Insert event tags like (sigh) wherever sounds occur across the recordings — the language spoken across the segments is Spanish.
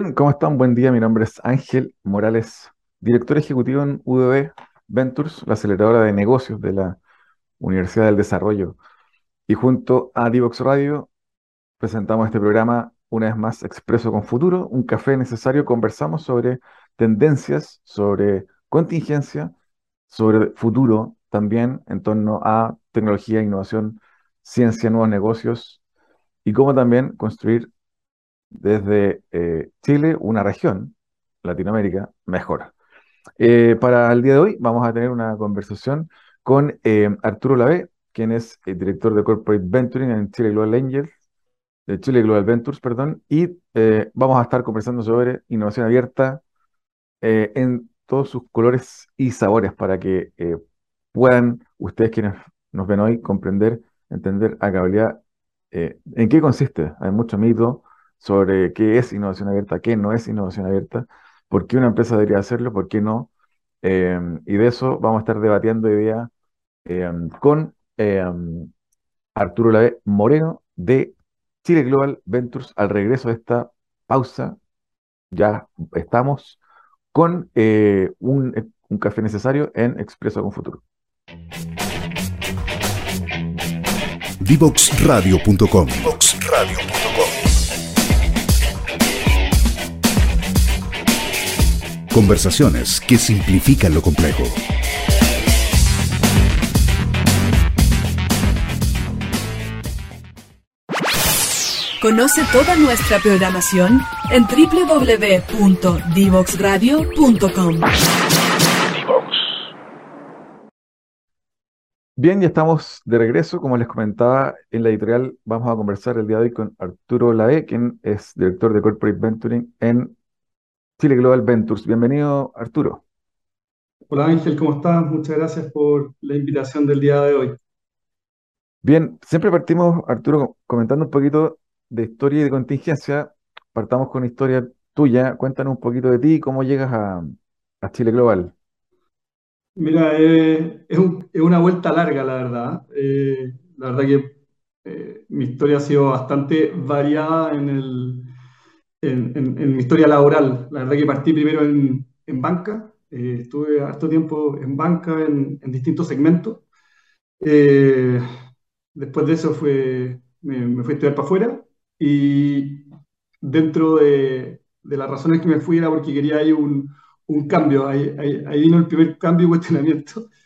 Bien, ¿cómo están? Buen día, mi nombre es Ángel Morales, director ejecutivo en UDB Ventures, la aceleradora de negocios de la Universidad del Desarrollo. Y junto a Divox Radio presentamos este programa una vez más Expreso con Futuro, un café necesario. Conversamos sobre tendencias, sobre contingencia, sobre futuro también en torno a tecnología, innovación, ciencia, nuevos negocios y cómo también construir desde eh, Chile una región, Latinoamérica, mejor. Eh, para el día de hoy vamos a tener una conversación con eh, Arturo Lavé, quien es el director de Corporate Venturing en Chile Global Angels, de Chile Global Ventures, perdón, y vamos a estar conversando sobre innovación abierta en todos sus colores y sabores para que puedan ustedes quienes nos ven hoy comprender, entender a cabalidad en qué consiste. Hay mucho mito, sobre qué es innovación abierta, qué no es innovación abierta, por qué una empresa debería hacerlo, por qué no. Em, y de eso vamos a estar debatiendo hoy día em, con em, Arturo Lave Moreno de Chile Global Ventures. Al regreso de esta pausa, ya estamos con eh, un, un café necesario en Expreso con Futuro. Divoxradio.com Conversaciones que simplifican lo complejo. Conoce toda nuestra programación en www.divoxradio.com. Bien, ya estamos de regreso. Como les comentaba en la editorial, vamos a conversar el día de hoy con Arturo Lae, quien es director de Corporate Venturing en Chile Global Ventures. Bienvenido, Arturo. Hola Ángel, ¿cómo estás? Muchas gracias por la invitación del día de hoy. Bien, siempre partimos, Arturo, comentando un poquito de historia y de contingencia. Partamos con historia tuya. Cuéntanos un poquito de ti, cómo llegas a, Chile Global. Mira, eh, es, una vuelta larga, la verdad. Eh, la verdad que eh, mi historia ha sido bastante variada en el, en, mi historia laboral. La verdad que partí primero en, banca, eh, estuve harto tiempo en banca en, distintos segmentos. Eh, después de eso fue, me, fui a estudiar para afuera y dentro de, las razones que me fui era porque quería ahí un, cambio, ahí, vino el primer cambio y cuestionamiento. (laughs)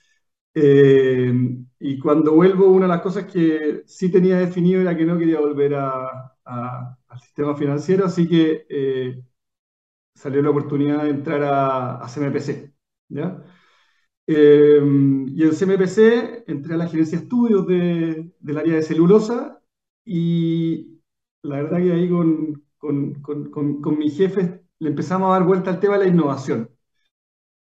Eh, y cuando vuelvo, una de las cosas que sí tenía definido era que no quería volver a, al sistema financiero, así que eh, salió la oportunidad de entrar a, CMPC. Eh, y en CMPC entré a la gerencia de estudios del área de celulosa y la verdad que ahí con, con, con, con mi jefe le empezamos a dar vuelta al tema de la innovación.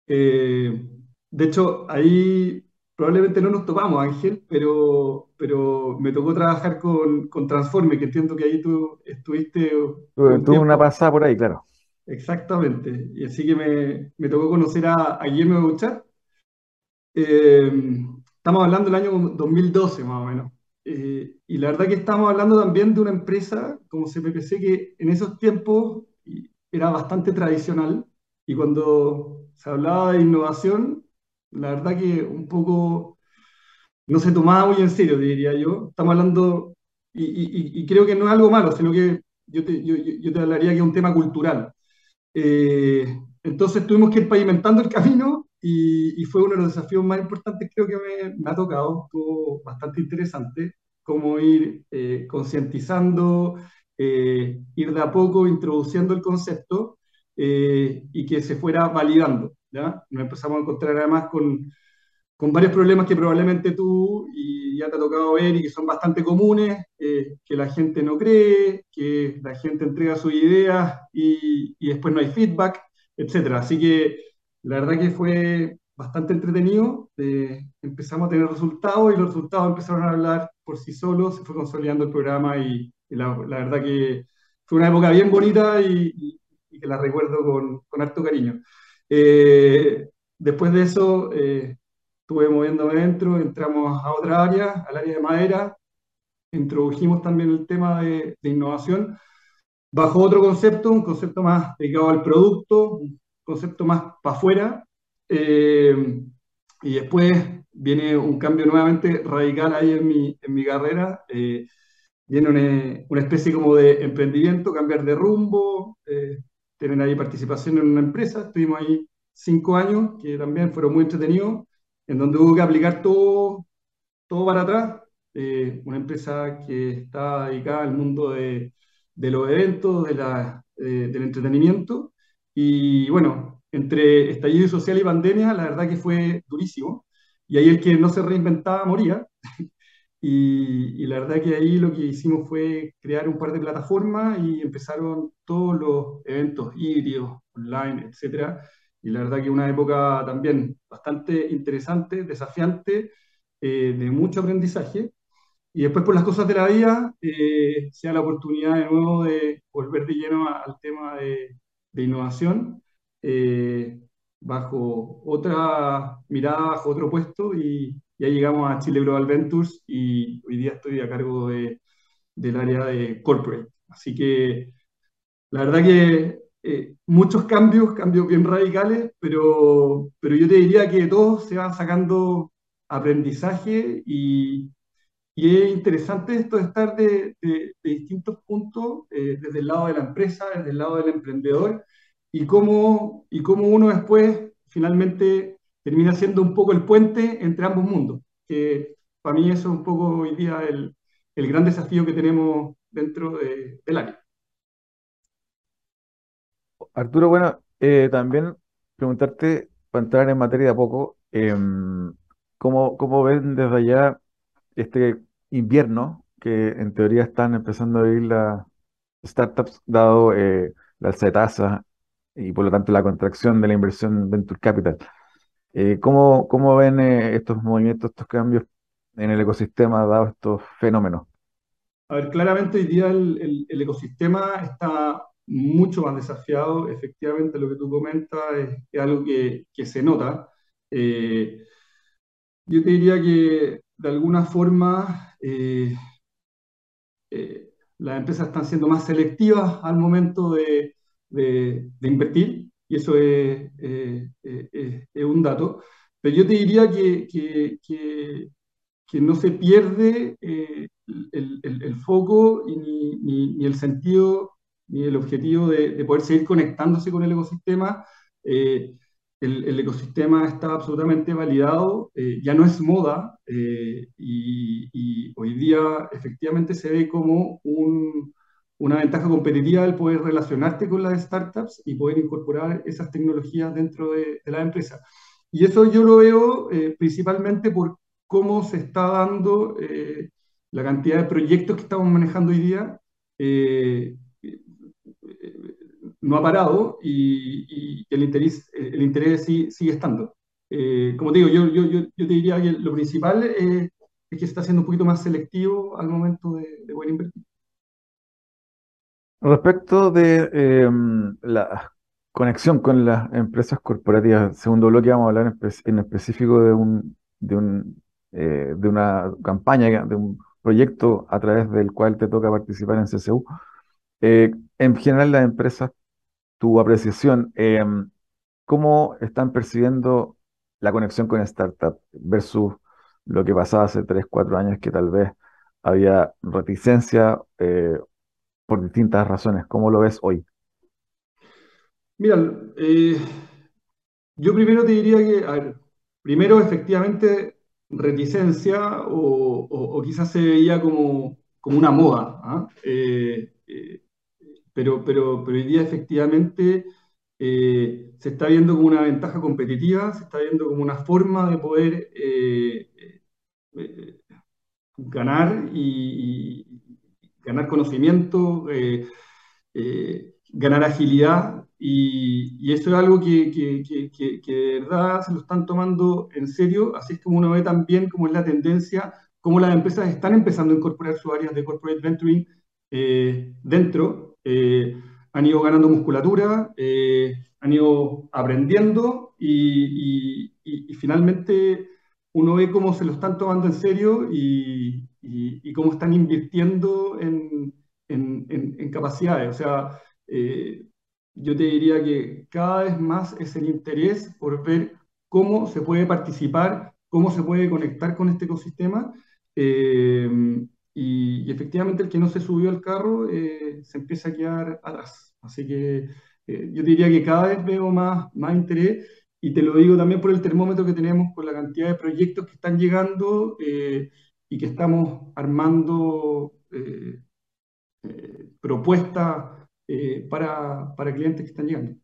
Eh, de hecho, ahí probablemente no nos topamos, Ángel, pero, pero me tocó trabajar con, con Transforme, que entiendo que ahí tú estuviste. Tuve una pasada por ahí, claro. Exactamente. Y así que me, me tocó conocer a, a Guillermo Bouchard. Eh, estamos hablando del año 2012, más o menos. Eh, y la verdad que estamos hablando también de una empresa como CPPC que en esos tiempos era bastante tradicional. Y cuando se hablaba de innovación, la verdad que un poco no se tomaba muy en serio, diría yo. Estamos hablando, y, creo que no es algo malo, sino que yo te, hablaría que es un tema cultural. Eh, entonces tuvimos que ir pavimentando el (laughs) camino y, fue uno de los desafíos más importantes creo que me, ha tocado, estuvo bastante interesante, como ir eh, concientizando, eh, ir de a poco introduciendo el concepto y que se fuera validando. ¿Ya? Nos empezamos a encontrar además con, con varios problemas que probablemente tú y ya te ha tocado ver y que son bastante comunes, eh, que la gente no cree, que la gente entrega sus ideas y, y después no hay feedback, etc. Así que la verdad que fue bastante entretenido, eh, empezamos a tener resultados y los resultados empezaron a hablar por sí solos, se fue consolidando el programa y, la, la, verdad que fue una época bien bonita y, y que la recuerdo con, con harto cariño. Eh, después de eso, eh, estuve moviéndome dentro, entramos a otra área, al área de madera, introdujimos también el tema de, innovación, bajo otro concepto, un concepto más dedicado al producto, un concepto más para afuera. Eh, y después viene un cambio nuevamente radical ahí en mi, carrera. Eh, viene una, una, especie como de emprendimiento, cambiar de rumbo, eh, tener ahí participación en una empresa. Estuvimos ahí cinco años, que también fueron muy entretenidos, en donde hubo que aplicar todo, todo para atrás. Eh, una empresa que está dedicada al mundo de, de los eventos, de la, del entretenimiento. Y bueno, entre estallido social y pandemia, la verdad que fue durísimo. Y ahí el que no se reinventaba moría. (laughs) y, y, la verdad que ahí lo que hicimos fue crear un par de plataformas y empezaron todos los eventos híbridos, online, etc. Y la verdad que una época también bastante interesante, desafiante, eh, de mucho aprendizaje. Y después por las cosas de la vida, eh, sea la oportunidad de nuevo de volver de lleno al tema de, de innovación, eh, bajo otra mirada, bajo otro puesto, y ya llegamos a Chile Global Ventures y hoy día estoy a cargo de, del área de corporate. Así que la verdad que eh, muchos cambios, cambios bien radicales, pero, pero yo te diría que todos se van sacando aprendizaje y, y es interesante esto de estar de, de, distintos puntos, eh, desde el lado de la empresa, desde el lado del emprendedor, y cómo, y cómo uno después finalmente termina siendo un poco el puente entre ambos mundos, que para mí eso es un poco hoy día el, gran desafío que tenemos dentro de, del área. Arturo, bueno, eh, también preguntarte, para entrar en materia de a poco, eh, ¿cómo, ¿cómo ven desde allá este invierno que en teoría están empezando a vivir las startups, dado eh, la alza de tasa y por lo tanto la contracción de la inversión Venture Capital. Eh, ¿cómo, cómo ven eh, estos movimientos, estos cambios en el ecosistema, dado estos fenómenos? A ver, claramente hoy día el, el, el ecosistema está mucho más desafiado. Efectivamente, lo que tú comentas es, es algo que, que, se nota. Eh, yo te diría que de alguna forma eh, eh, las empresas están siendo más selectivas al momento de, de, de invertir, y eso es, eh, es, un dato. Pero yo te diría que, que, que, no se pierde el, el, foco ni, ni, el sentido ni el objetivo de, de, poder seguir conectándose con el ecosistema. Eh, el, el, ecosistema está absolutamente validado, eh, ya no es moda eh, y, y, hoy día efectivamente se ve como un, una ventaja competitiva el poder relacionarte con las startups y poder incorporar esas tecnologías dentro de, de la empresa. Y eso yo lo veo eh, principalmente por cómo se está dando eh, la cantidad de proyectos que estamos manejando hoy día eh, no ha parado y, y el interés, el interés sí, sigue estando. Eh, como te digo, yo, yo, yo, te diría que lo principal es, es, que se está siendo un poquito más selectivo al momento de, de poder invertir. Respecto de eh, la conexión con las empresas corporativas, segundo bloque vamos a hablar en, específico de, un, de, un, eh, de una campaña, de un proyecto a través del cual te toca participar en CCU. Eh, en general, las empresas tu apreciación, eh, ¿cómo están percibiendo la conexión con startup versus lo que pasaba hace 3, 4 años que tal vez había reticencia eh, por distintas razones? ¿Cómo lo ves hoy? Mira, eh, yo primero te diría que, a ver, primero efectivamente reticencia o, quizás se veía como, como una moda. ¿ah? Eh, pero, pero, pero hoy día efectivamente eh, se está viendo como una ventaja competitiva, se está viendo como una forma de poder eh, eh, ganar y, ganar conocimiento, eh, eh, ganar agilidad, y, y, eso es algo que, que, de verdad se lo están tomando en serio, así es como uno ve también cómo es la tendencia, cómo las empresas están empezando a incorporar sus áreas de corporate venturing dentro eh, han ido ganando musculatura, han ido aprendiendo y, y, y, finalmente uno ve cómo se lo están tomando en serio y, y cómo están invirtiendo en, en, en, capacidades. O sea, eh, yo te diría que cada vez más es el interés por ver cómo se puede participar, cómo se puede conectar con este ecosistema. Eh, y, efectivamente el que no se subió al carro eh, se empieza a quedar atrás. Así que yo diría que cada vez veo más, más interés y te lo digo también por el termómetro que tenemos, por la cantidad de proyectos que están llegando y que estamos armando propuestas eh, para, para, clientes que están llegando.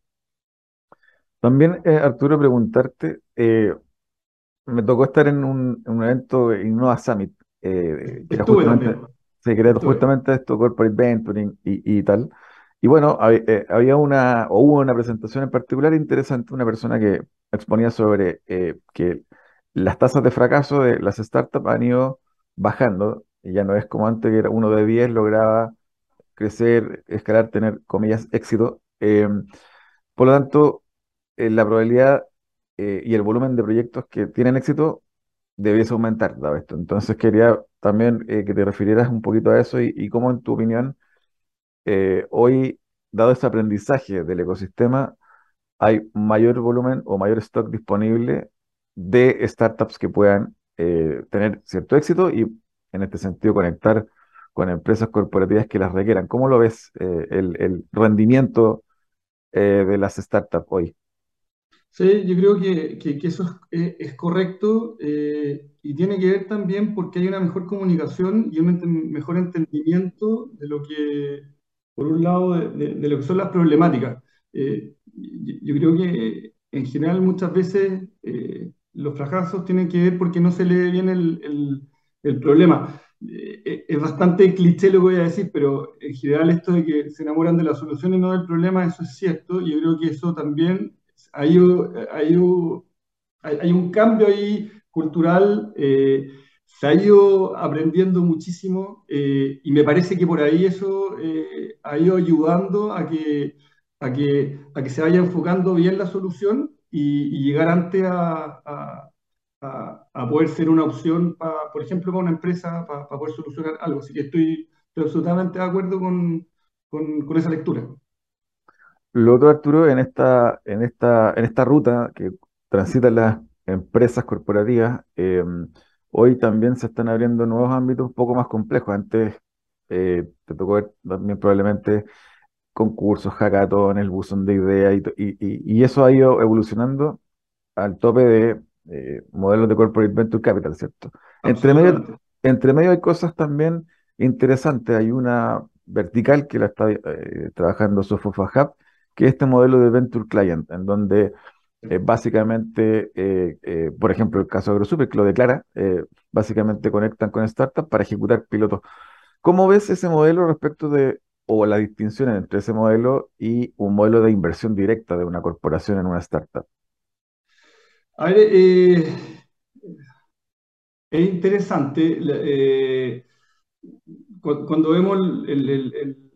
También, eh, Arturo, preguntarte, eh, me tocó estar en un, en un evento Innova Summit, que era justamente, se justamente esto, Corporate Venturing y, y tal. Y bueno, había una, o hubo una presentación en particular interesante, una persona que exponía sobre que las tasas de fracaso de las startups han ido bajando, y ya no es como antes que era uno de 10 lograba crecer, escalar, tener, comillas, éxito. Em, por lo tanto, eh, la probabilidad eh, y el volumen de proyectos que tienen éxito debiese aumentar, dado esto. Entonces quería también eh, que te refirieras un poquito a eso y, y cómo, en tu opinión, hoy, dado este aprendizaje del ecosistema, hay mayor volumen o mayor stock disponible de startups que puedan tener cierto éxito y, en este sentido, conectar con empresas corporativas que las requieran. ¿Cómo lo ves eh, el, rendimiento eh, de las startups hoy? Sí, yo creo que, eso es, correcto eh, y tiene que ver también porque hay una mejor comunicación y un mejor entendimiento de lo que, por un lado, de, lo que son las problemáticas. yo, creo que en general muchas veces los fracasos tienen que ver porque no se lee bien el, el problema. Eh, es bastante cliché lo que voy a decir, pero en general esto de que se enamoran de la solución y no del problema, eso es cierto. Yo creo que eso también hay, hay, hay un cambio ahí cultural. Eh, se ha ido aprendiendo muchísimo eh, y me parece que por ahí eso ha ido ayudando a que, a, que, a que se vaya enfocando bien la solución y, llegar antes a a, poder ser una opción, por ejemplo, para una empresa, para, poder solucionar algo. Así que estoy, absolutamente de acuerdo con, con, esa lectura. Lo otro, Arturo, en esta, en esta, en esta ruta que transitan las empresas corporativas, eh, hoy también se están abriendo nuevos ámbitos un poco más complejos. Antes eh, te tocó ver también probablemente concursos, hackathon, el buzón de ideas, y, y, y, eso ha ido evolucionando al tope de eh, modelos de Corporate Venture Capital, ¿cierto? Entre medio, entre medio hay cosas también interesantes. Hay una vertical que la está eh, trabajando Sofofa Hub, que es este modelo de Venture Client, en donde eh, básicamente, por ejemplo, el caso de AgroSuper, que lo declara, básicamente conectan con startups para ejecutar pilotos. ¿Cómo ves ese modelo respecto de, o la distinción entre ese modelo y un modelo de inversión directa de una corporación en una startup? A ver, eh, es interesante. Eh, cuando vemos el,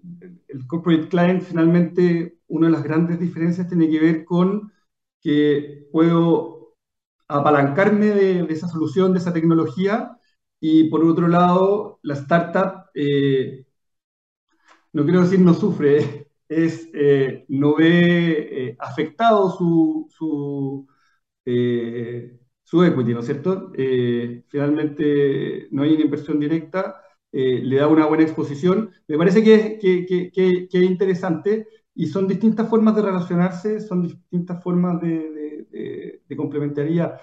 corporate client, finalmente una de las grandes diferencias tiene que ver con que puedo apalancarme de, esa solución, de esa tecnología, y por otro lado, la startup, eh, no quiero decir no sufre, es, no ve afectado su, su eh, su equity, ¿no es cierto? Eh, finalmente no hay una inversión directa, eh, le da una buena exposición. Me parece que, que, es interesante y son distintas formas de relacionarse, son distintas formas de, de, complementariedad.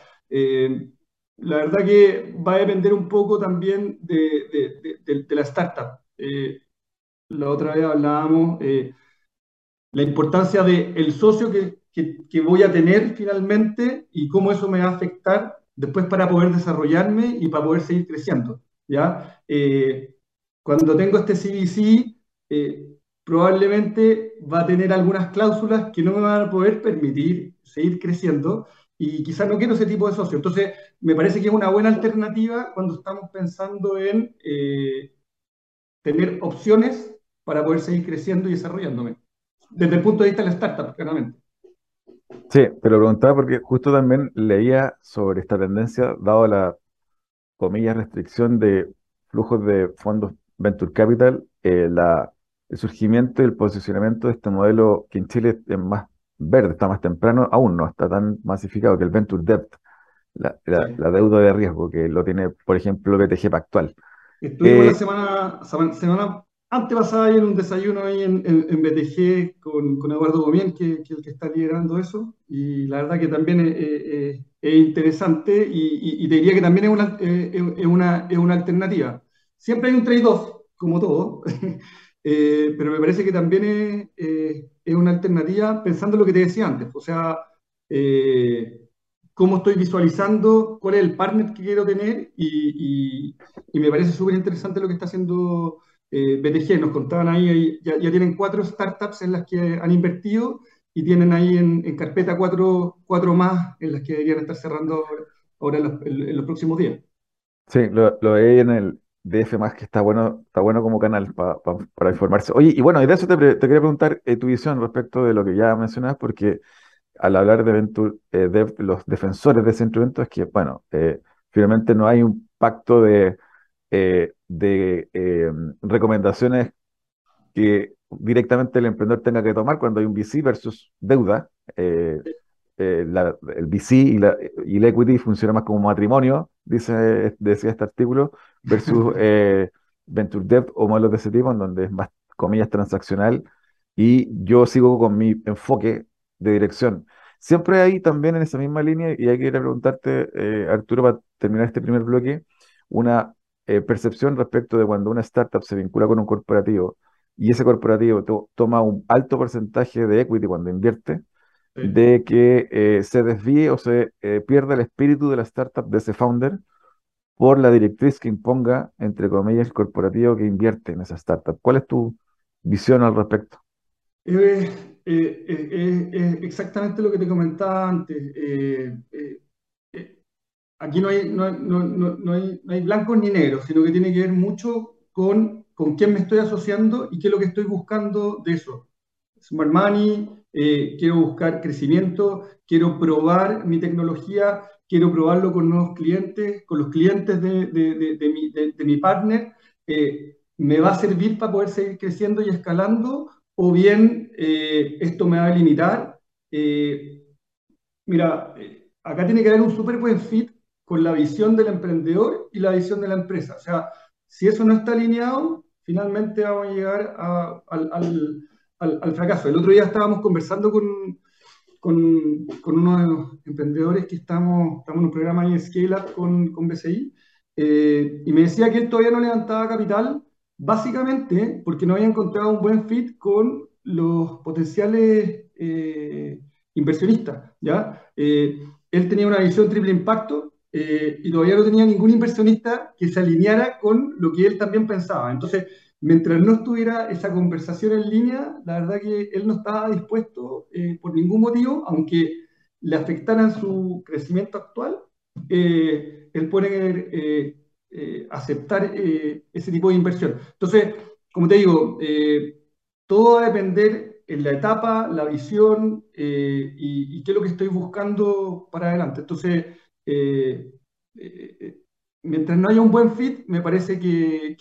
la verdad que va a depender un poco también de, la startup. La otra vez hablábamos la importancia del socio que, que, voy a tener finalmente y cómo eso me va a afectar después para poder desarrollarme y para poder seguir creciendo. ¿ya? Eh, cuando tengo este CVC, eh, probablemente va a tener algunas cláusulas que no me van a poder permitir seguir creciendo y quizás no quiero ese tipo de socio. Entonces, me parece que es una buena alternativa cuando estamos pensando en eh, tener opciones para poder seguir creciendo y desarrollándome. Desde el punto de vista de la startup, claramente. Sí, te lo preguntaba porque justo también leía sobre esta tendencia, dado la, comillas, restricción de flujos de fondos Venture Capital, eh, la el surgimiento y el posicionamiento de este modelo que en Chile es más verde, está más temprano, aún no está tan masificado que el Venture Debt, la, la- Sí. la deuda de riesgo, que lo tiene, por ejemplo, BTG Pactual. Estuvimos la Eh, semana, semana, semana antepasada ahí en un desayuno ahí en, en, en BTG con, con Eduardo Gomien, que, es el que está liderando eso, y la verdad que también es, es- es interesante y, te diría que también es una, es una, una alternativa. Siempre hay un trade-off, como todo, (laughs) eh, pero me parece que también es, una alternativa pensando en lo que te decía antes, o sea, eh, cómo estoy visualizando, cuál es el partner que quiero tener y me parece súper interesante lo que está haciendo eh, BTG. Nos contaban ahí, ya, tienen cuatro startups en las que han invertido y tienen ahí en, carpeta cuatro, cuatro más en las que deberían estar cerrando ahora, en, los, próximos días. Sí, lo, lo veí en el DF más que está bueno, está bueno como canal pa- pa- para informarse. Oye, y bueno, y de eso te, quería preguntar eh, tu visión respecto de lo que ya mencionabas, porque al hablar de Venture, eh, Debt, los defensores de ese instrumento es que, bueno, eh, finalmente no hay un pacto de, eh, de eh, recomendaciones que directamente el emprendedor tenga que tomar cuando hay un VC versus deuda. eh, la- el VC y, la, y el equity funciona más como matrimonio, dice, decía este artículo, versus (laughs) venture debt o modelos de ese tipo, en donde es más, comillas, transaccional. Y yo sigo con mi enfoque de dirección. Siempre hay también en esa misma línea, y hay que ir a preguntarte, eh, Arturo, para terminar este primer bloque, una eh, percepción respecto de cuando una startup se vincula con un corporativo y ese corporativo to- toma un alto porcentaje de equity cuando invierte Sí. de que eh, se desvíe o se eh, pierda el espíritu de la startup de ese founder por la directriz que imponga, entre comillas, el corporativo que invierte en esa startup. ¿Cuál es tu visión al respecto? Eh, exactamente lo que te comentaba antes. Aquí no hay, no, hay- no- no- hay, no hay blancos ni negros, sino que tiene que ver mucho con, con quién me estoy asociando y qué es lo que estoy buscando de eso. Smart Money, eh, quiero buscar crecimiento, quiero probar mi tecnología, quiero probarlo con nuevos clientes, con los clientes de, de- de- de mi, partner. eh, ¿me va a servir para poder seguir creciendo y escalando? ¿O bien eh, esto me va a limitar? Mira, acá tiene que haber un súper buen fit con la visión del emprendedor y la visión de la empresa. O sea, si eso no está alineado, finalmente vamos a llegar a- al, al- al- al fracaso. El otro día estábamos conversando con, con, con unos de los emprendedores que estamos, estamos en un programa en Scale Up con, con BCI, eh, y me decía que él todavía no levantaba capital, básicamente porque no había encontrado un buen fit con los potenciales eh, inversionistas, ¿ya? Eh, él tenía una visión triple impacto eh, y todavía no tenía ningún inversionista que se alineara con lo que él también pensaba. Entonces, mientras no estuviera esa conversación en línea, la verdad que él no estaba dispuesto eh, por ningún motivo, aunque le afectaran su crecimiento actual, eh, el eh, aceptar ese tipo de inversión. Entonces, como te digo, todo va a depender en la etapa, la visión y, y qué es lo que estoy buscando para adelante. Entonces, eh, eh, eh, mientras no haya un buen fit, me parece que,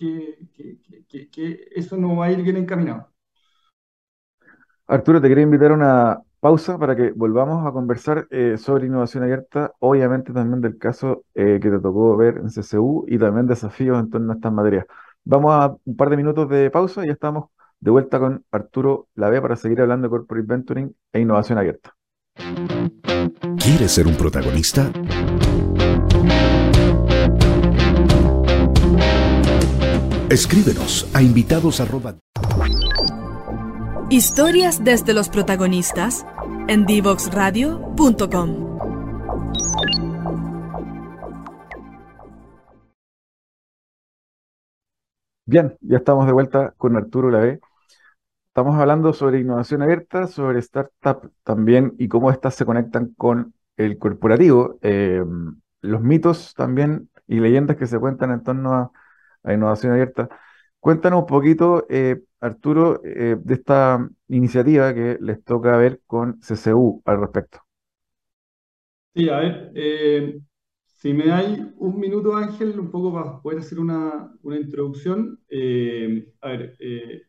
eso no va a ir bien encaminado. Arturo, te quería invitar a una pausa para que volvamos a conversar sobre innovación abierta, obviamente también del caso que te tocó ver en CCU y también desafíos en torno a estas materias. Vamos a un par de minutos de pausa y ya estamos de vuelta con Arturo Lave para seguir hablando de Corporate Venturing e innovación abierta. ¿Quieres ser un protagonista? Escríbenos a invitados arroba Historias desde los protagonistas en divoxradio.com. Bien, ya estamos de vuelta con Arturo Lave. Estamos hablando sobre innovación abierta, sobre startup también y cómo éstas se conectan con el corporativo, eh, los mitos también y leyendas que se cuentan en torno a, innovación abierta. Cuéntanos un poquito, eh, Arturo, eh, de esta iniciativa que les toca ver con CCU al respecto. Sí, a ver, eh, si me dais un minuto, Ángel, un poco para poder hacer una, una introducción. Eh, a ver, eh,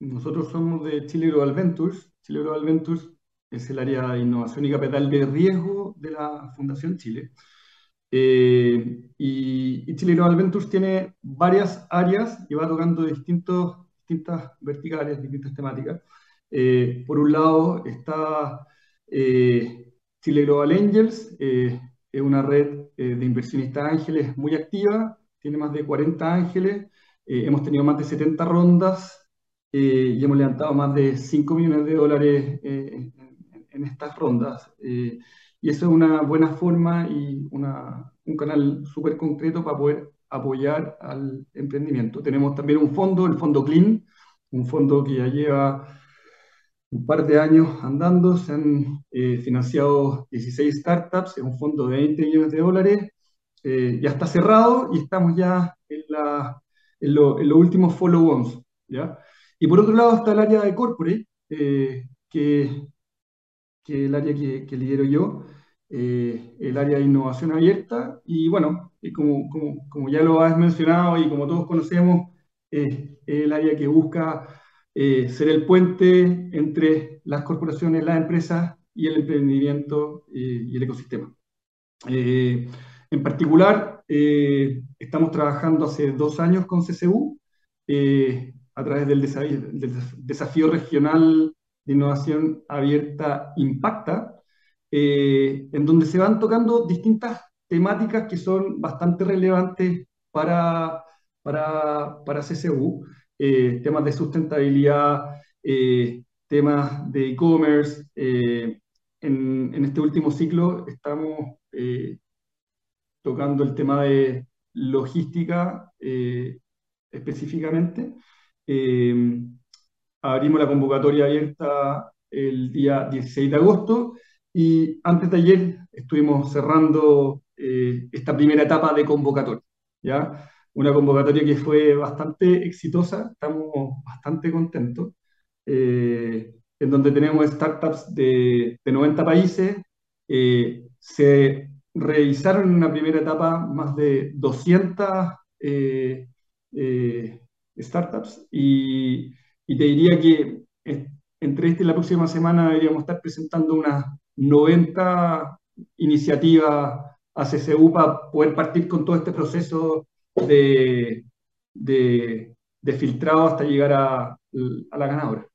nosotros somos de Chile Global Ventures. Chile Global Ventures es el área de innovación y capital de riesgo de la Fundación Chile. Eh, y, Chile Global Ventures tiene varias áreas y va tocando distintos, distintas verticales, distintas temáticas. Eh, por un lado está eh, Chile Global Angels, es una red de inversionistas ángeles muy activa, tiene más de 40 ángeles, hemos tenido más de 70 rondas y hemos levantado más de 5 millones de dólares en, en, estas rondas. Y eso es una buena forma y una, un canal súper concreto para poder apoyar al emprendimiento. Tenemos también un fondo, el fondo Clean, un fondo que ya lleva un par de años andando, se han eh, financiado 16 startups, es un fondo de 20 millones de dólares, eh, ya está cerrado y estamos ya en, la, en, lo, en los últimos follow-ons. ¿ya? Y por otro lado está el área de corporate, eh, que es el área que, lidero yo, eh, el área de innovación abierta. Y bueno, como, como, como, ya lo has mencionado y como todos conocemos, es el área que busca eh, ser el puente entre las corporaciones, las empresas y el emprendimiento y el ecosistema. en particular, estamos trabajando hace dos años con CCU a través del desafío, regional de innovación abierta Impacta, eh, en donde se van tocando distintas temáticas que son bastante relevantes para, para, para CCU, eh, temas de sustentabilidad, eh, temas de e-commerce. En, en, este último ciclo estamos tocando el tema de logística específicamente abrimos la convocatoria abierta el día 16 de agosto y antes de ayer estuvimos cerrando eh, esta primera etapa de convocatoria. ¿ya? Una convocatoria que fue bastante exitosa, estamos bastante contentos, eh, en donde tenemos startups de, de 90 países. Eh, se realizaron en una primera etapa más de 200 startups y y te diría que entre esta y la próxima semana deberíamos estar presentando unas 90 iniciativas a CCU para poder partir con todo este proceso de, de, filtrado hasta llegar a, a la ganadora.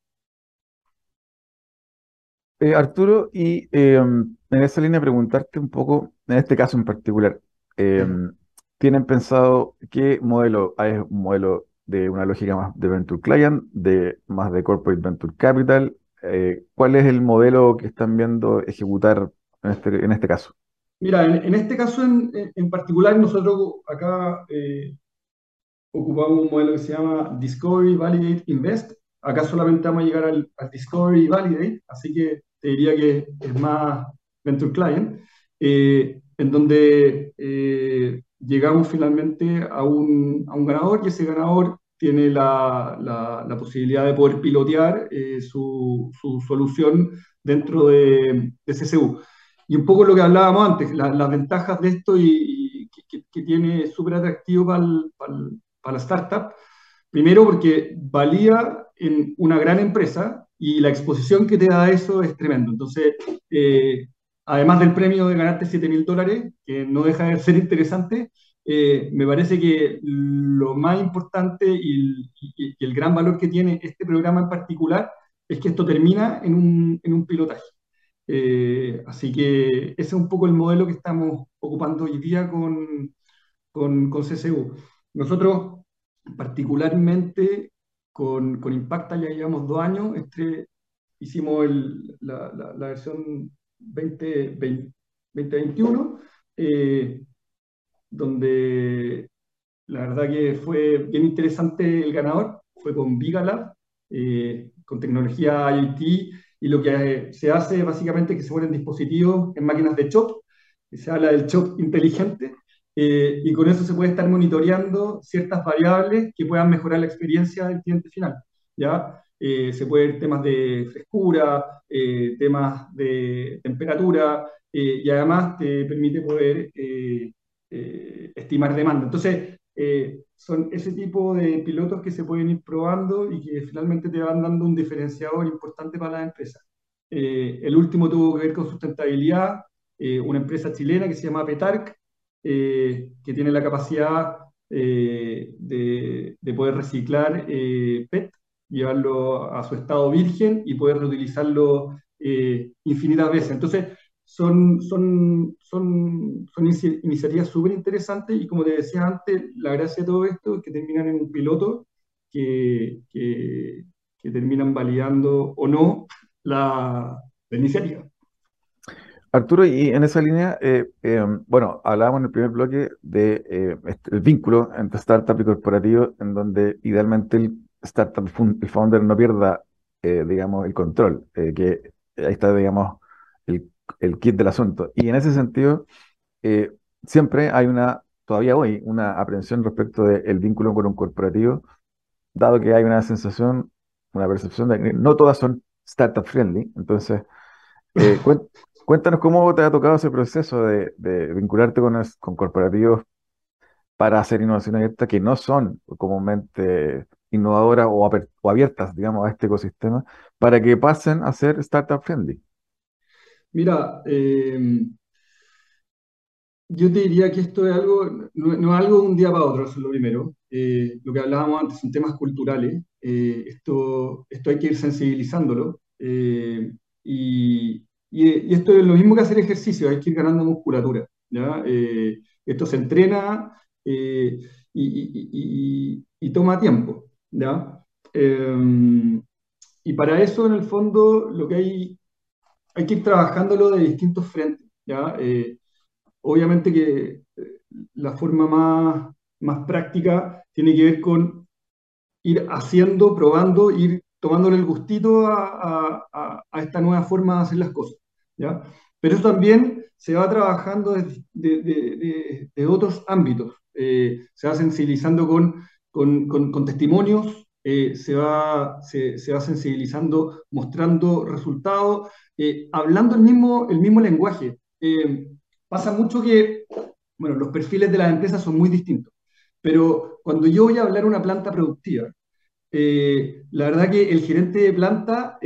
Eh, Arturo, y em, en esa línea preguntarte un poco, en este caso en particular, em, ¿tienen pensado qué modelo, hay un modelo de una lógica más de Venture Client, de más de Corporate Venture Capital. Eh, ¿cuál es el modelo que están viendo ejecutar en este, en este caso? Mira, en, este caso en, en, particular nosotros acá eh, ocupamos un modelo que se llama Discovery, Validate, Invest. Acá solamente vamos a llegar al, Discovery y Validate, así que te diría que es más Venture Client, eh, en donde llegamos finalmente a un, a un, ganador y ese ganador tiene la, la, posibilidad de poder pilotear eh, su, su, solución dentro de, de, CCU. Y un poco lo que hablábamos antes, las ventajas de esto y, que, que, tiene súper atractivo para, para, la startup. Primero porque valía en una gran empresa y la exposición que te da eso es tremendo. Entonces, eh, además del premio de ganarte 7 mil dólares, que no deja de ser interesante, eh, me parece que lo más importante y el, gran valor que tiene este programa en particular es que esto termina en un, en un pilotaje. Eh, así que ese es un poco el modelo que estamos ocupando hoy día con, con, con CCU. Nosotros, particularmente con, con Impacta, ya llevamos dos años, este, hicimos la, la, versión 2021 donde la verdad que fue bien interesante el ganador, fue con Vigalab, eh, con tecnología IoT, y lo que se hace básicamente es que se ponen dispositivos en máquinas de chop, se habla del chop inteligente, eh, y con eso se puede estar monitoreando ciertas variables que puedan mejorar la experiencia del cliente final. ¿ya? Eh, se puede ver temas de frescura, temas de temperatura, y además te permite poder eh, estimar demanda. Entonces, son ese tipo de pilotos que se pueden ir probando y que finalmente te van dando un diferenciador importante para la empresa. el último tuvo que ver con sustentabilidad, una empresa chilena que se llama Petarc, que tiene la capacidad de, de, poder reciclar PET llevarlo a su estado virgen y poder reutilizarlo eh, infinitas veces. Entonces, son, son, son, son iniciativas súper interesantes y como te decía antes, la gracia de todo esto es que terminan en un piloto que, que, terminan validando o no la, iniciativa. Arturo, y en esa línea, eh, eh, bueno, hablábamos en el primer bloque del de, este, vínculo entre startup y corporativo, en donde idealmente el startup, el founder no pierda, eh, digamos, el control, eh, que ahí está, digamos, el, el, kit del asunto. Y en ese sentido, eh, siempre hay una, todavía hoy, una aprensión respecto del vínculo con un corporativo, dado que hay una sensación, una percepción de que no todas son startup friendly. Entonces, (laughs) cuéntanos cómo te ha tocado ese proceso de, de vincularte con, con corporativos para hacer innovación abierta que no son comúnmente innovadoras o, abiertas, digamos, a este ecosistema para que pasen a ser startup friendly? Mira, em, yo te diría que esto es algo, no, es algo de un día para otro, eso es lo primero. Eh, lo que hablábamos antes son temas culturales. Eh, esto, esto hay que ir sensibilizándolo. Eh, y, esto es lo mismo que hacer ejercicio, hay que ir ganando musculatura. ¿ya? esto se entrena y, toma tiempo. ¿Ya? Em, y para eso, en el fondo, lo que hay, hay que ir trabajándolo de distintos frentes, ¿ya? Eh, obviamente que eh, la forma más, más práctica tiene que ver con ir haciendo, probando, ir tomándole el gustito a, a, a esta nueva forma de hacer las cosas, ¿ya? Pero eso también se va trabajando de, de, de, otros ámbitos, eh, se va sensibilizando con con, con, testimonios, eh, se, va, se, se, va sensibilizando, mostrando resultados, eh, hablando el mismo, el mismo lenguaje. Eh, pasa mucho que, bueno, los perfiles de las empresas son muy distintos, pero cuando yo voy a hablar una planta productiva, la verdad que el gerente de planta,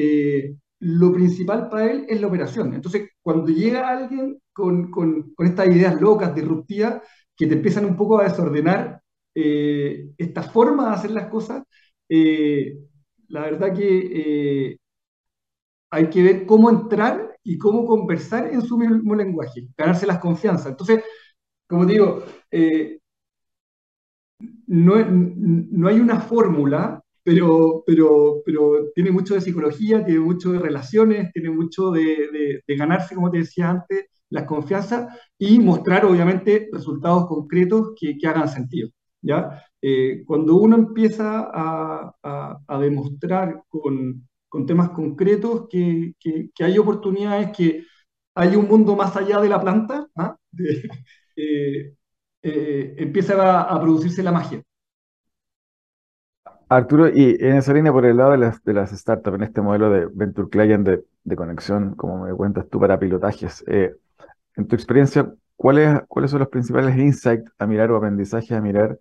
lo principal para él es la operación. Entonces, cuando llega alguien con, con, con estas ideas locas, disruptivas, que te empiezan un poco a desordenar eh, esta forma de hacer las cosas, eh, la verdad que eh, hay que ver cómo entrar y cómo conversar en su mismo lenguaje, ganarse las confianzas. Entonces, como digo, no, no, hay una fórmula, pero, pero, pero tiene mucho de psicología, tiene mucho de relaciones, tiene mucho de, ganarse, como te decía antes, las confianzas y mostrar, obviamente, resultados concretos que hagan sentido. Eh, cuando uno empieza a, demostrar con, temas concretos que, hay oportunidades, que hay un mundo más allá de la planta, ¿ah? (laughs) eh, eh, empieza a, producirse la magia. Arturo, y en esa línea, por el lado de las, startups, en este modelo de Venture Client de, de conexión, como me cuentas tú, para pilotajes, en tu experiencia, ¿cuáles, ¿cuáles son los principales insights a mirar o aprendizajes a mirar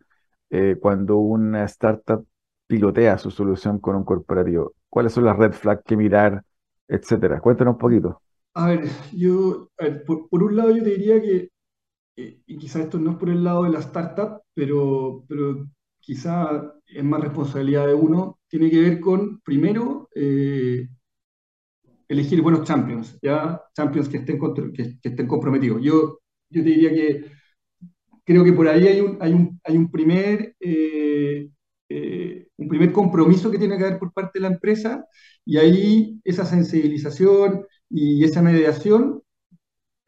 eh, cuando una startup pilotea su solución con un corporativo? ¿Cuáles son las red flags que mirar, etcétera? Cuéntanos un poquito. A ver, yo, por, un lado yo te diría que, eh, y quizás esto no es por el lado de la startup, pero, pero quizá es más responsabilidad de uno, tiene que ver con, primero, eh, elegir buenos champions, ¿ya? Champions que estén, que, que estén comprometidos. Yo, yo te diría que creo que por ahí hay un, hay un, hay un, primer, eh, eh, un primer compromiso que tiene que haber por parte de la empresa y ahí esa sensibilización y esa mediación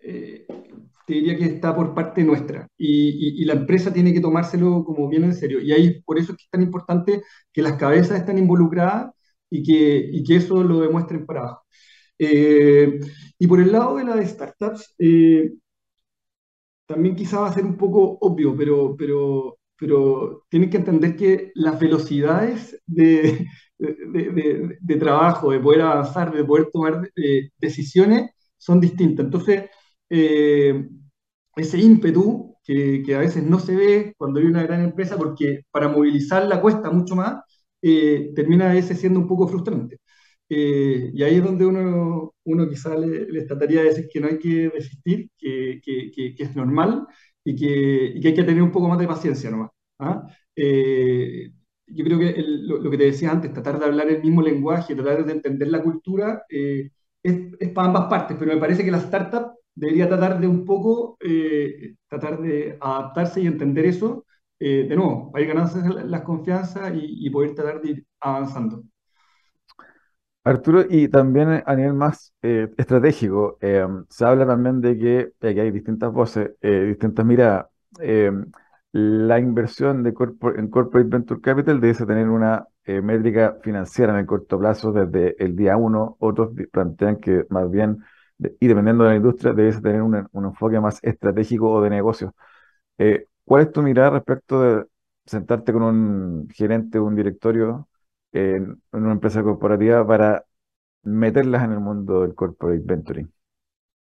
eh, te diría que está por parte nuestra y, y, la empresa tiene que tomárselo como bien en serio y ahí por eso es que es tan importante que las cabezas estén involucradas y que, y que eso lo demuestren para abajo. y por el lado de las startups, también quizá va a ser un poco obvio, pero, pero, pero tienen que entender que las velocidades de, de, trabajo, de poder avanzar, de poder tomar decisiones, son distintas. Entonces, eh, ese ímpetu que, que, a veces no se ve cuando hay una gran empresa, porque para movilizarla cuesta mucho más, eh, termina a veces siendo un poco frustrante. Eh, y ahí es donde uno, uno quizá le, le, trataría de decir que no hay que resistir, que, que, que es normal y que, y que, hay que tener un poco más de paciencia nomás. ¿ah? Eh, yo creo que el, lo, lo, que te decía antes, tratar de hablar el mismo lenguaje, tratar de entender la cultura, eh, es, es, para ambas partes, pero me parece que la startup debería tratar de un poco, eh, tratar de adaptarse y entender eso, eh, de nuevo, para ir ganándose las confianzas y, y, poder tratar de ir avanzando. Arturo, y también a nivel más eh, estratégico, se habla también de que, que hay distintas voces, distintas miradas la inversión de en Corporate Venture Capital debe tener una eh, métrica financiera en el corto plazo desde el día uno. Otros plantean que más bien, y dependiendo de la industria, debe tener un, un, enfoque más estratégico o de negocio. Eh, ¿Cuál es tu mirada respecto de sentarte con un gerente o un directorio en, una empresa corporativa para meterlas en el mundo del corporate venturing?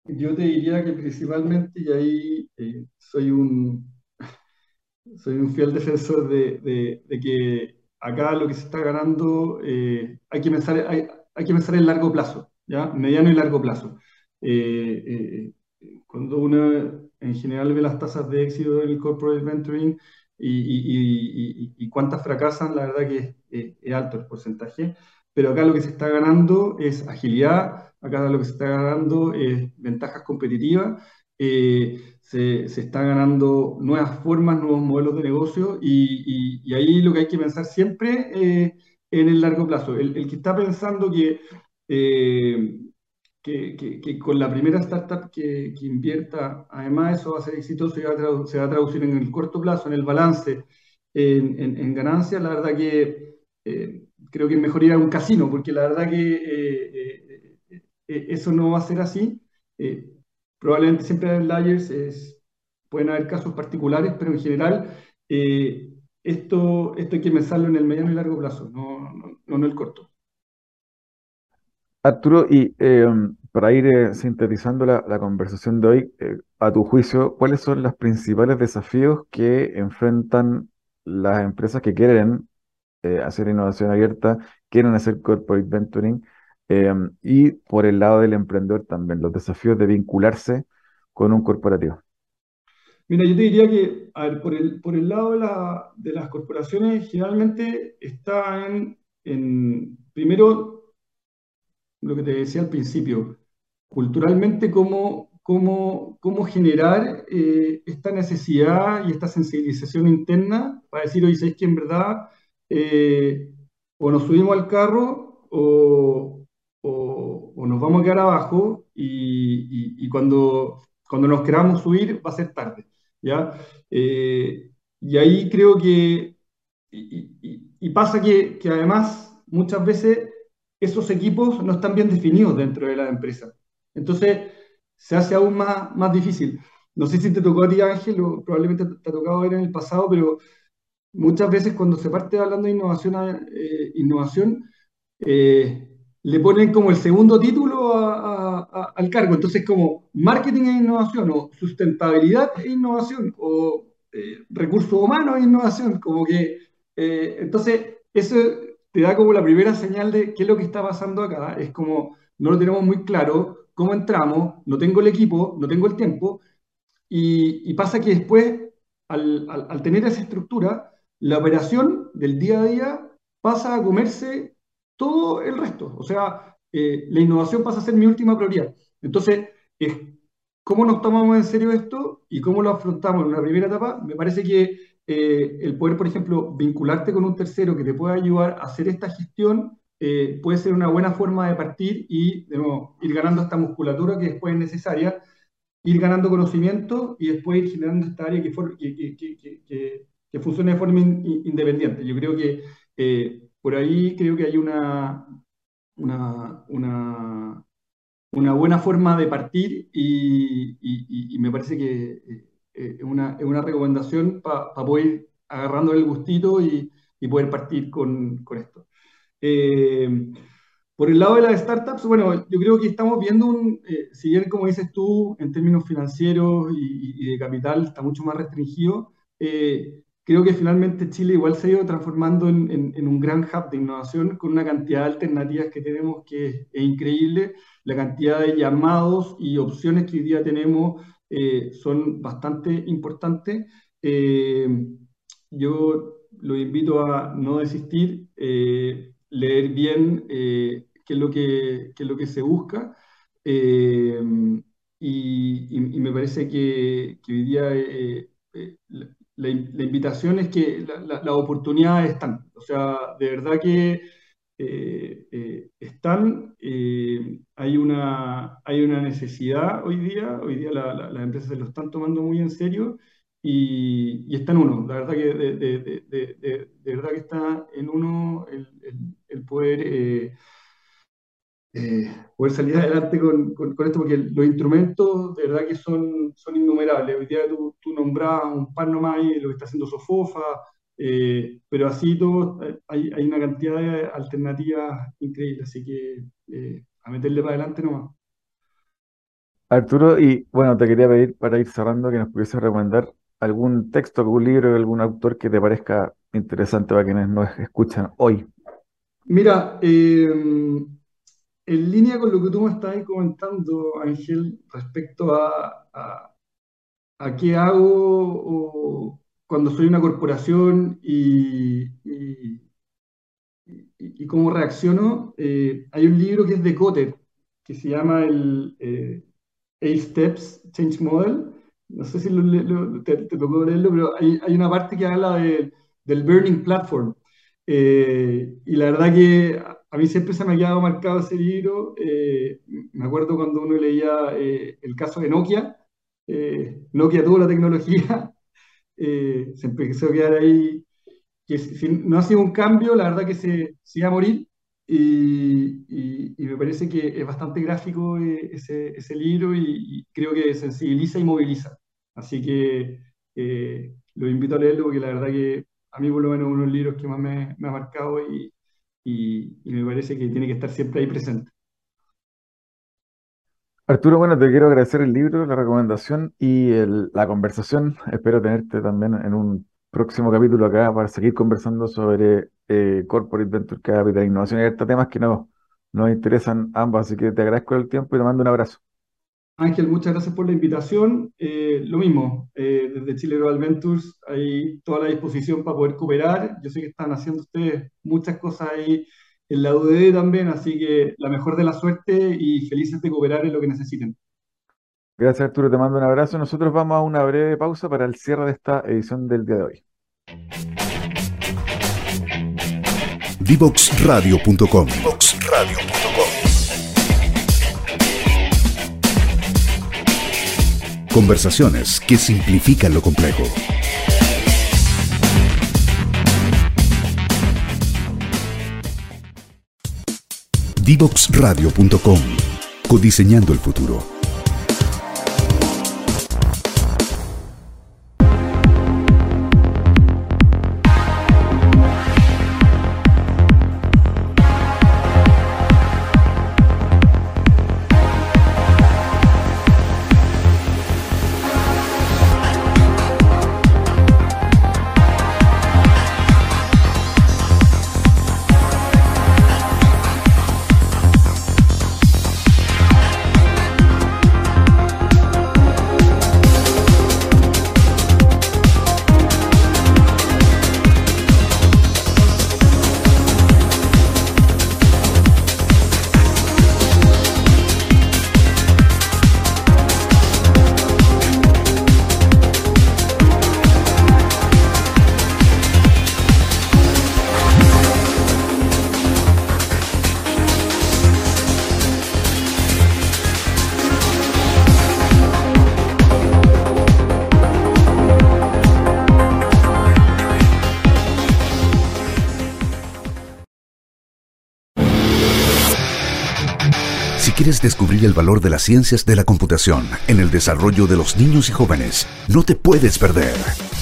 Yo te diría que principalmente, y ahí eh, soy un, (laughs) soy un fiel defensor de, de, de, que acá lo que se está ganando eh, hay, que pensar, hay, hay, que pensar en largo plazo, ¿ya? mediano y largo plazo. Eh, eh, cuando uno en general ve las tasas de éxito del corporate venturing y, cuántas fracasan, la verdad que es, alto el porcentaje. Pero acá lo que se está ganando es agilidad, acá lo que se está ganando es ventajas competitivas. Eh, se, se están ganando nuevas formas, nuevos modelos de negocio y, ahí lo que hay que pensar siempre eh, en el largo plazo. El, el que está pensando que, eh, que, con la primera startup que, invierta, además eso va a ser exitoso y va se va a traducir en el corto plazo, en el balance, en, en, ganancias, la verdad que eh, creo que es mejor ir a un casino, porque la verdad que eh, eh, eso no va a ser así probablemente siempre en layers pueden haber casos particulares, pero en general esto, esto hay que pensarlo en el mediano y largo plazo, no, no, no en el corto. Arturo, y eh, para ir eh, sintetizando la, conversación de hoy, eh, a tu juicio, ¿cuáles son los principales desafíos que enfrentan las empresas que quieren eh, hacer innovación abierta, quieren hacer corporate venturing eh, y por el lado del emprendedor también, los desafíos de vincularse con un corporativo. Mira, yo te diría que, a ver, por el, por el lado de, de las corporaciones, generalmente está en, en, primero, lo que te decía al principio, culturalmente, cómo, cómo, cómo generar eh, esta necesidad y esta sensibilización interna para decir, oye, ¿sabes que en verdad eh, o nos subimos al carro o, o, nos vamos a quedar abajo y, cuando, cuando nos queramos subir va a ser tarde. ¿ya? Eh, y ahí creo que, y, pasa que, además muchas veces esos equipos no están bien definidos dentro de la empresa. Entonces se hace aún más, más difícil. No sé si te tocó a ti, Ángel, probablemente te ha tocado ver en el pasado, pero muchas veces cuando se parte hablando de innovación, eh, innovación eh, le ponen como el segundo título al cargo. Entonces, como marketing e innovación, o sustentabilidad e innovación, o eh, recursos humanos e innovación, como que, entonces, eso te da como la primera señal de qué es lo que está pasando acá. Es como, no lo tenemos muy claro, cómo entramos, no tengo el equipo, no tengo el tiempo, y, pasa que después, al tener esa estructura, la operación del día a día pasa a comerse todo el resto. O sea, eh, la innovación pasa a ser mi última prioridad. Entonces, es cómo nos tomamos en serio esto y cómo lo afrontamos en una primera etapa. Me parece que eh, el poder, por ejemplo, vincularte con un tercero que te pueda ayudar a hacer esta gestión eh, puede ser una buena forma de partir y de nuevo, ir ganando esta musculatura que después es necesaria, ir ganando conocimiento y después ir generando esta área que, for, funcione de forma in, independiente. Yo creo que eh, por ahí creo que hay una, una, una, buena forma de partir y me parece que eh, una, una recomendación para pa poder ir agarrando el gustito y, y poder partir con, con esto. Eh, por el lado de las startups, bueno, yo creo que estamos viendo un, eh, si bien como dices tú, en términos financieros y, de capital está mucho más restringido, eh, creo que finalmente Chile igual se ha ido transformando en, en, un gran hub de innovación con una cantidad de alternativas que tenemos que es, increíble, la cantidad de llamados y opciones que hoy día tenemos eh, son bastante importantes. yo lo invito a no desistir, leer bien qué es lo que, es lo que se busca. Eh, y, me parece que, hoy día eh, eh, la, invitación es que las oportunidades están. O sea, de verdad que están, hay, una, hay una necesidad hoy día, hoy día las empresas se lo están tomando muy en serio y, está en uno. La verdad que de, verdad que está en uno el, el poder eh, poder salir adelante con, con, esto, porque los instrumentos de verdad que son, son innumerables. Hoy día tú, tú nombrabas un par nomás y lo que está haciendo Sofofa, eh, pero así todo, eh, hay, hay, una cantidad de alternativas increíbles, así que a meterle para adelante nomás. Arturo, y bueno, te quería pedir para ir cerrando que nos pudiese recomendar algún texto, algún libro, algún autor que te parezca interesante para quienes nos escuchan hoy. Mira, eh, en línea con lo que tú me estabas comentando, Ángel, respecto a, a, qué hago cuando soy una corporación y, y, cómo reacciono, eh, hay un libro que es de Cotter, que se llama el eh, Eight Steps Change Model. No sé si te, tocó leerlo, pero hay, hay, una parte que habla de, del Burning Platform. Eh, y la verdad que a mí siempre se me ha quedado marcado ese libro. Eh, me acuerdo cuando uno leía eh, el caso de Nokia. Eh, Nokia tuvo la tecnología, se empezó a quedar ahí. Que si, no ha sido un cambio, la verdad que se, se iba a morir. Y, me parece que es bastante gráfico ese, ese, libro y, creo que sensibiliza y moviliza. Así que lo invito a leerlo porque la verdad que a mí por lo menos uno de los libros que más me, me ha marcado y, y, me parece que tiene que estar siempre ahí presente. Arturo, bueno, te quiero agradecer el libro, la recomendación y la conversación. Espero tenerte también en un próximo capítulo acá para seguir conversando sobre eh, Corporate Venture Capital, innovación y estos temas que nos, nos interesan ambos. Así que te agradezco el tiempo y te mando un abrazo. Ángel, muchas gracias por la invitación. Eh, lo mismo, eh, desde Chile Global Ventures hay toda la disposición para poder cooperar. Yo sé que están haciendo ustedes muchas cosas ahí en la UDD también, así que la mejor de la suerte y felices de cooperar en lo que necesiten. Gracias Arturo, te mando un abrazo. Nosotros vamos a una breve pausa para el cierre de esta edición del día de hoy. Divoxradio.com Conversaciones que simplifican lo complejo. Divoxradio.com Codiseñando el futuro. Descubrir el valor de las ciencias de la computación en el desarrollo de los niños y jóvenes, no te puedes perder.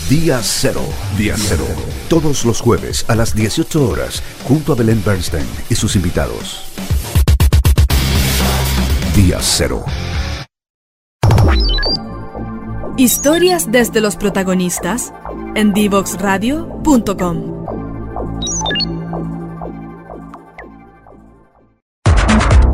Día Cero. Día Cero. Todos los jueves a las 18 horas, junto a Belén Bernstein y sus invitados. Día Cero. Historias desde los protagonistas en divoxradio.com.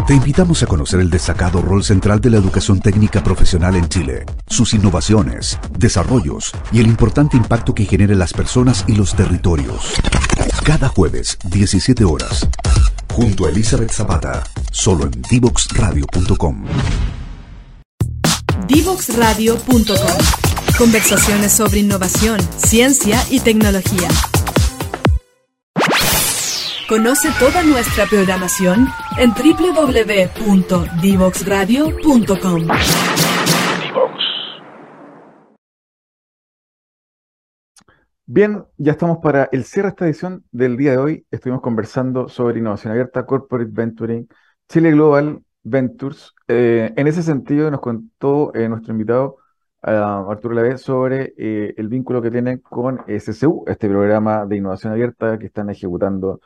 Te invitamos a conocer el destacado rol central de la educación técnica profesional en Chile, sus innovaciones, desarrollos y el importante impacto que genera en las personas y los territorios. Cada jueves, 17 horas, junto a Elizabeth Zapata, solo en divoxradio.com. Divoxradio.com. Conversaciones sobre innovación, ciencia y tecnología. Conoce toda nuestra programación en www.divoxradio.com. Bien, ya estamos para el cierre de esta edición del día de hoy. Estuvimos conversando sobre innovación abierta, corporate venturing, Chile Global Ventures. Eh, en ese sentido, nos contó eh, nuestro invitado Arturo Lave sobre eh, el vínculo que tiene con SCU, este programa de innovación abierta que están ejecutando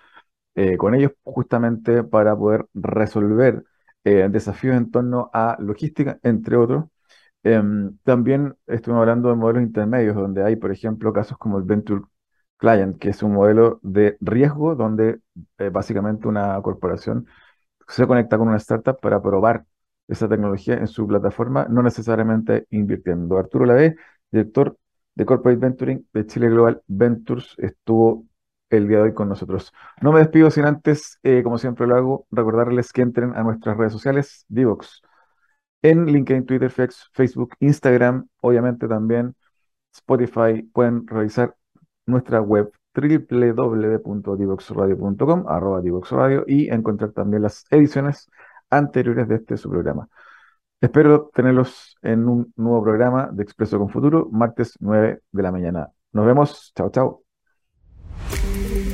con ellos justamente para poder resolver desafíos en torno a logística, entre otros. Em, también estuvimos hablando de modelos intermedios, donde hay, por ejemplo, casos como el Venture Client, que es un modelo de riesgo donde eh, básicamente una corporación se conecta con una startup para probar esa tecnología en su plataforma, no necesariamente invirtiendo. Arturo Lave, director de Corporate Venturing de Chile Global Ventures, estuvo el día de hoy con nosotros. No me despido sin antes, eh, como siempre lo hago, recordarles que entren a nuestras redes sociales, Divox en LinkedIn, Twitter, Facebook, Instagram, obviamente también Spotify. Pueden revisar nuestra web www.divoxradio.com, arroba divoxradio, y encontrar también las ediciones anteriores de este su programa. Espero tenerlos en un nuevo programa de Expreso con Futuro, martes 9 de la mañana. Nos vemos. Chao, chao. Thank you.